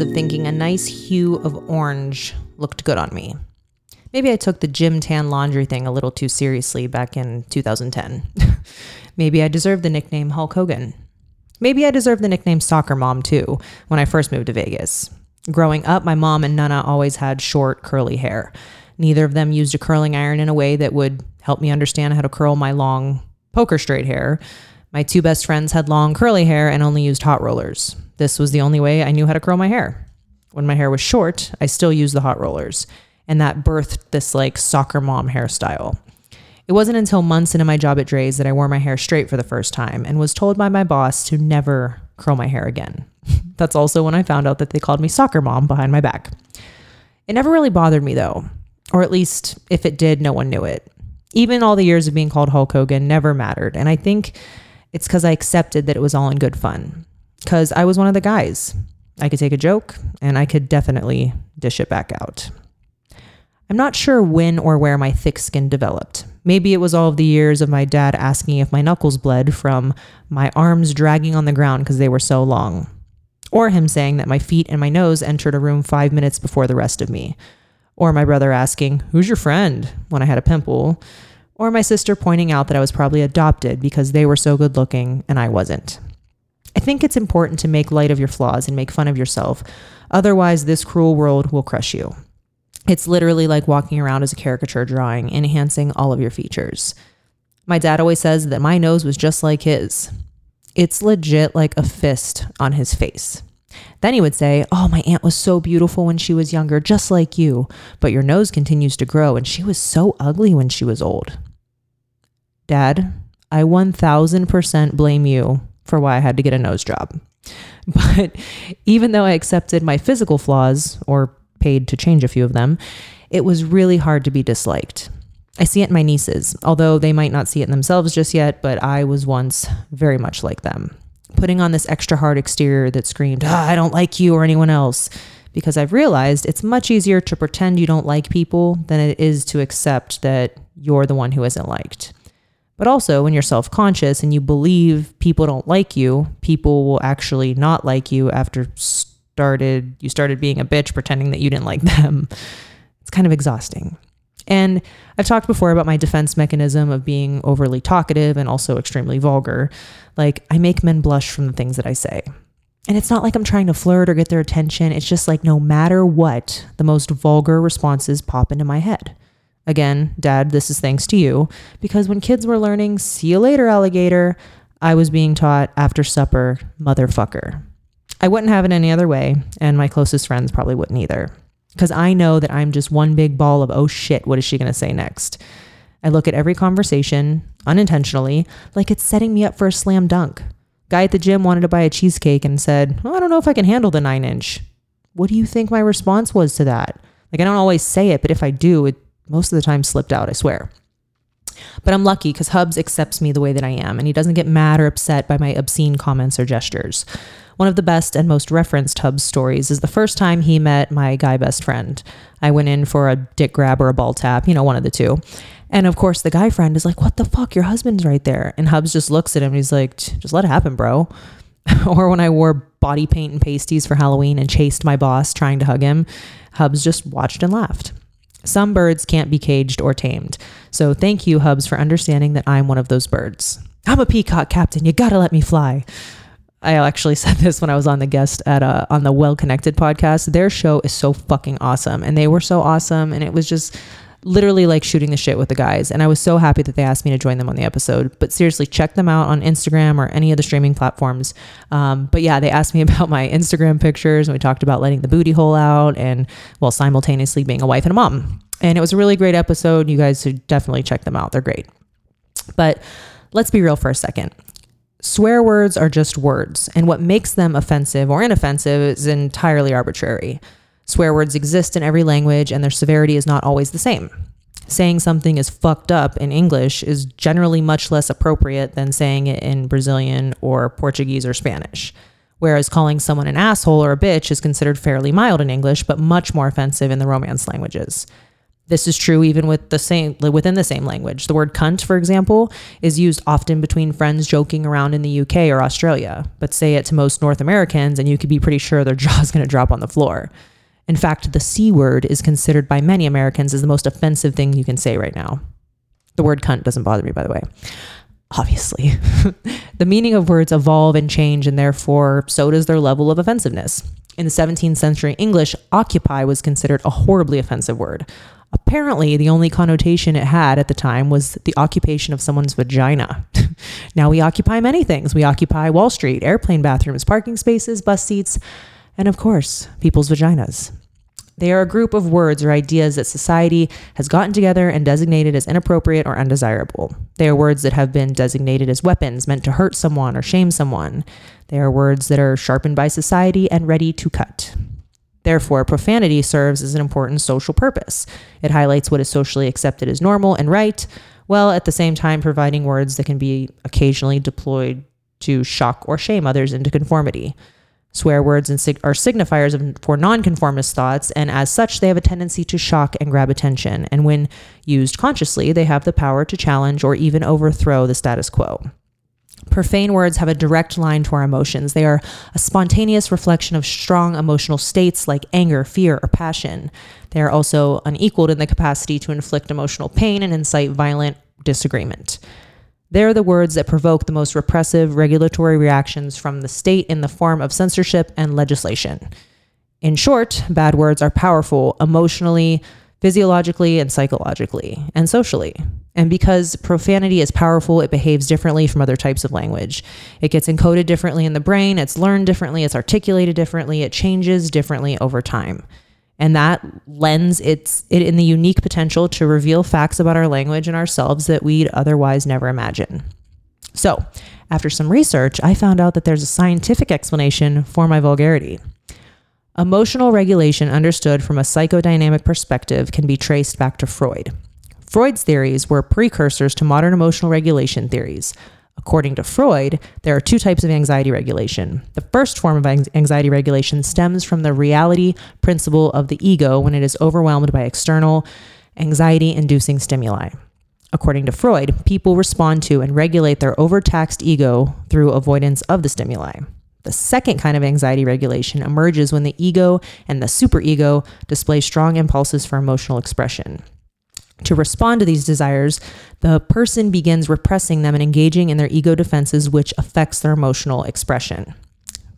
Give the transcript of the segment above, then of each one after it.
of thinking a nice hue of orange looked good on me. Maybe I took the gym tan laundry thing a little too seriously back in 2010. Maybe I deserved the nickname Hulk Hogan. Maybe I deserved the nickname Soccer Mom too when I first moved to Vegas. Growing up, my mom and Nana always had short, curly hair. Neither of them used a curling iron in a way that would help me understand how to curl my long, poker straight hair. My two best friends had long, curly hair and only used hot rollers. This was the only way I knew how to curl my hair. When my hair was short, I still used the hot rollers, and that birthed this like soccer mom hairstyle. It wasn't until months into my job at Drai's that I wore my hair straight for the first time and was told by my boss to never curl my hair again. That's also when I found out that they called me soccer mom behind my back. It never really bothered me though, or at least if it did, no one knew it. Even all the years of being called Hulk Hogan never mattered, and I think it's because I accepted that it was all in good fun. Because I was one of the guys. I could take a joke and I could definitely dish it back out. I'm not sure when or where my thick skin developed. Maybe it was all of the years of my dad asking if my knuckles bled from my arms dragging on the ground because they were so long. Or him saying that my feet and my nose entered a room five minutes before the rest of me. Or my brother asking, Who's your friend? when I had a pimple or my sister pointing out that I was probably adopted because they were so good looking and I wasn't. I think it's important to make light of your flaws and make fun of yourself. Otherwise, this cruel world will crush you. It's literally like walking around as a caricature drawing, enhancing all of your features. My dad always says that my nose was just like his. It's legit like a fist on his face. Then he would say, Oh, my aunt was so beautiful when she was younger, just like you, but your nose continues to grow, and she was so ugly when she was old. Dad, I 1000% blame you for why I had to get a nose job. But even though I accepted my physical flaws or paid to change a few of them, it was really hard to be disliked. I see it in my nieces, although they might not see it in themselves just yet, but I was once very much like them. Putting on this extra hard exterior that screamed, ah, I don't like you or anyone else, because I've realized it's much easier to pretend you don't like people than it is to accept that you're the one who isn't liked. But also, when you're self conscious and you believe people don't like you, people will actually not like you after started you started being a bitch pretending that you didn't like them. It's kind of exhausting. And I've talked before about my defense mechanism of being overly talkative and also extremely vulgar. Like, I make men blush from the things that I say. And it's not like I'm trying to flirt or get their attention. It's just like no matter what, the most vulgar responses pop into my head. Again, dad, this is thanks to you. Because when kids were learning, see you later, alligator, I was being taught after supper, motherfucker. I wouldn't have it any other way, and my closest friends probably wouldn't either. Because I know that I'm just one big ball of, oh shit, what is she going to say next? I look at every conversation, unintentionally, like it's setting me up for a slam dunk. Guy at the gym wanted to buy a cheesecake and said, well, I don't know if I can handle the nine inch. What do you think my response was to that? Like, I don't always say it, but if I do, it most of the time slipped out, I swear. But I'm lucky because Hubs accepts me the way that I am, and he doesn't get mad or upset by my obscene comments or gestures. One of the best and most referenced Hubs stories is the first time he met my guy best friend. I went in for a dick grab or a ball tap, you know, one of the two. And of course, the guy friend is like, What the fuck? Your husband's right there. And Hubs just looks at him and he's like, Just let it happen, bro. or when I wore body paint and pasties for Halloween and chased my boss trying to hug him, Hubs just watched and laughed. Some birds can't be caged or tamed. So thank you, Hubs, for understanding that I'm one of those birds. I'm a peacock captain. You gotta let me fly. I actually said this when I was on the guest at uh, on the Well Connected podcast. Their show is so fucking awesome, and they were so awesome, and it was just literally like shooting the shit with the guys. And I was so happy that they asked me to join them on the episode. But seriously, check them out on Instagram or any of the streaming platforms. Um, but yeah, they asked me about my Instagram pictures and we talked about letting the booty hole out and while simultaneously being a wife and a mom. And it was a really great episode. You guys should definitely check them out. They're great. But let's be real for a second. Swear words are just words, and what makes them offensive or inoffensive is entirely arbitrary. Swear words exist in every language and their severity is not always the same. Saying something is fucked up in English is generally much less appropriate than saying it in Brazilian or Portuguese or Spanish. Whereas calling someone an asshole or a bitch is considered fairly mild in English, but much more offensive in the Romance languages. This is true even with the same within the same language. The word cunt, for example, is used often between friends joking around in the UK or Australia, but say it to most North Americans and you could be pretty sure their jaw's going to drop on the floor. In fact, the C word is considered by many Americans as the most offensive thing you can say right now. The word cunt doesn't bother me, by the way. Obviously. the meaning of words evolve and change, and therefore, so does their level of offensiveness. In the 17th century English, occupy was considered a horribly offensive word. Apparently, the only connotation it had at the time was the occupation of someone's vagina. now we occupy many things. We occupy Wall Street, airplane bathrooms, parking spaces, bus seats, and of course, people's vaginas. They are a group of words or ideas that society has gotten together and designated as inappropriate or undesirable. They are words that have been designated as weapons meant to hurt someone or shame someone. They are words that are sharpened by society and ready to cut. Therefore, profanity serves as an important social purpose. It highlights what is socially accepted as normal and right, while at the same time providing words that can be occasionally deployed to shock or shame others into conformity. Swear words sig- are signifiers of, for nonconformist thoughts, and as such, they have a tendency to shock and grab attention. And when used consciously, they have the power to challenge or even overthrow the status quo. Profane words have a direct line to our emotions. They are a spontaneous reflection of strong emotional states like anger, fear, or passion. They are also unequaled in the capacity to inflict emotional pain and incite violent disagreement. They're the words that provoke the most repressive regulatory reactions from the state in the form of censorship and legislation. In short, bad words are powerful emotionally, physiologically, and psychologically, and socially. And because profanity is powerful, it behaves differently from other types of language. It gets encoded differently in the brain, it's learned differently, it's articulated differently, it changes differently over time. And that lends its it in the unique potential to reveal facts about our language and ourselves that we'd otherwise never imagine. So, after some research, I found out that there's a scientific explanation for my vulgarity. Emotional regulation, understood from a psychodynamic perspective, can be traced back to Freud. Freud's theories were precursors to modern emotional regulation theories. According to Freud, there are two types of anxiety regulation. The first form of anxiety regulation stems from the reality principle of the ego when it is overwhelmed by external, anxiety inducing stimuli. According to Freud, people respond to and regulate their overtaxed ego through avoidance of the stimuli. The second kind of anxiety regulation emerges when the ego and the superego display strong impulses for emotional expression. To respond to these desires, the person begins repressing them and engaging in their ego defenses, which affects their emotional expression.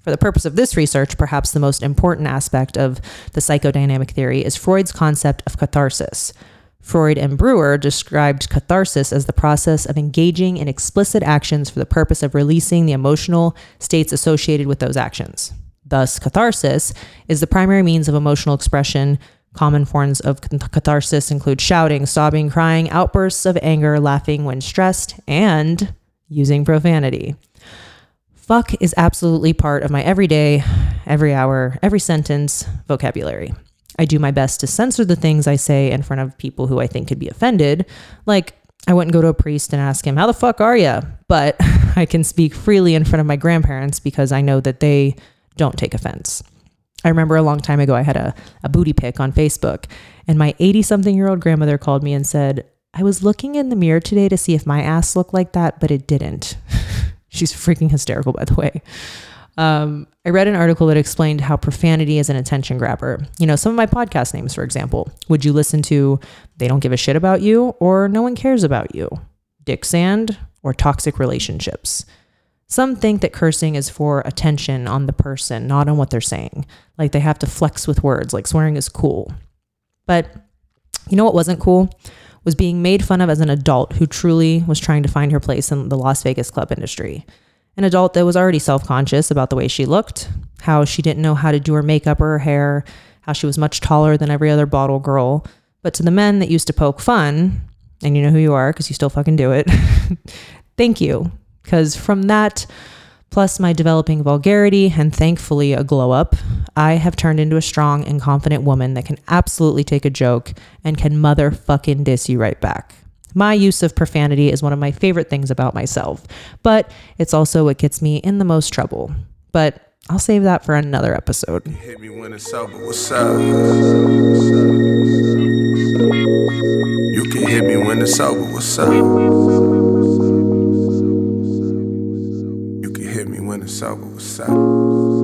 For the purpose of this research, perhaps the most important aspect of the psychodynamic theory is Freud's concept of catharsis. Freud and Breuer described catharsis as the process of engaging in explicit actions for the purpose of releasing the emotional states associated with those actions. Thus, catharsis is the primary means of emotional expression Common forms of catharsis include shouting, sobbing, crying, outbursts of anger, laughing when stressed, and using profanity. Fuck is absolutely part of my everyday, every hour, every sentence vocabulary. I do my best to censor the things I say in front of people who I think could be offended. Like, I wouldn't go to a priest and ask him, How the fuck are you? But I can speak freely in front of my grandparents because I know that they don't take offense. I remember a long time ago, I had a, a booty pic on Facebook, and my 80 something year old grandmother called me and said, I was looking in the mirror today to see if my ass looked like that, but it didn't. She's freaking hysterical, by the way. Um, I read an article that explained how profanity is an attention grabber. You know, some of my podcast names, for example, would you listen to They Don't Give a Shit About You or No One Cares About You, Dick Sand, or Toxic Relationships? Some think that cursing is for attention on the person, not on what they're saying. Like they have to flex with words, like swearing is cool. But you know what wasn't cool? Was being made fun of as an adult who truly was trying to find her place in the Las Vegas club industry. An adult that was already self conscious about the way she looked, how she didn't know how to do her makeup or her hair, how she was much taller than every other bottle girl. But to the men that used to poke fun, and you know who you are because you still fucking do it, thank you because from that, plus my developing vulgarity and thankfully a glow up, I have turned into a strong and confident woman that can absolutely take a joke and can motherfucking diss you right back. My use of profanity is one of my favorite things about myself, but it's also what gets me in the most trouble. But I'll save that for another episode. Hit me when it's over. What's up? what's up? You can hit me when it's over, what's up?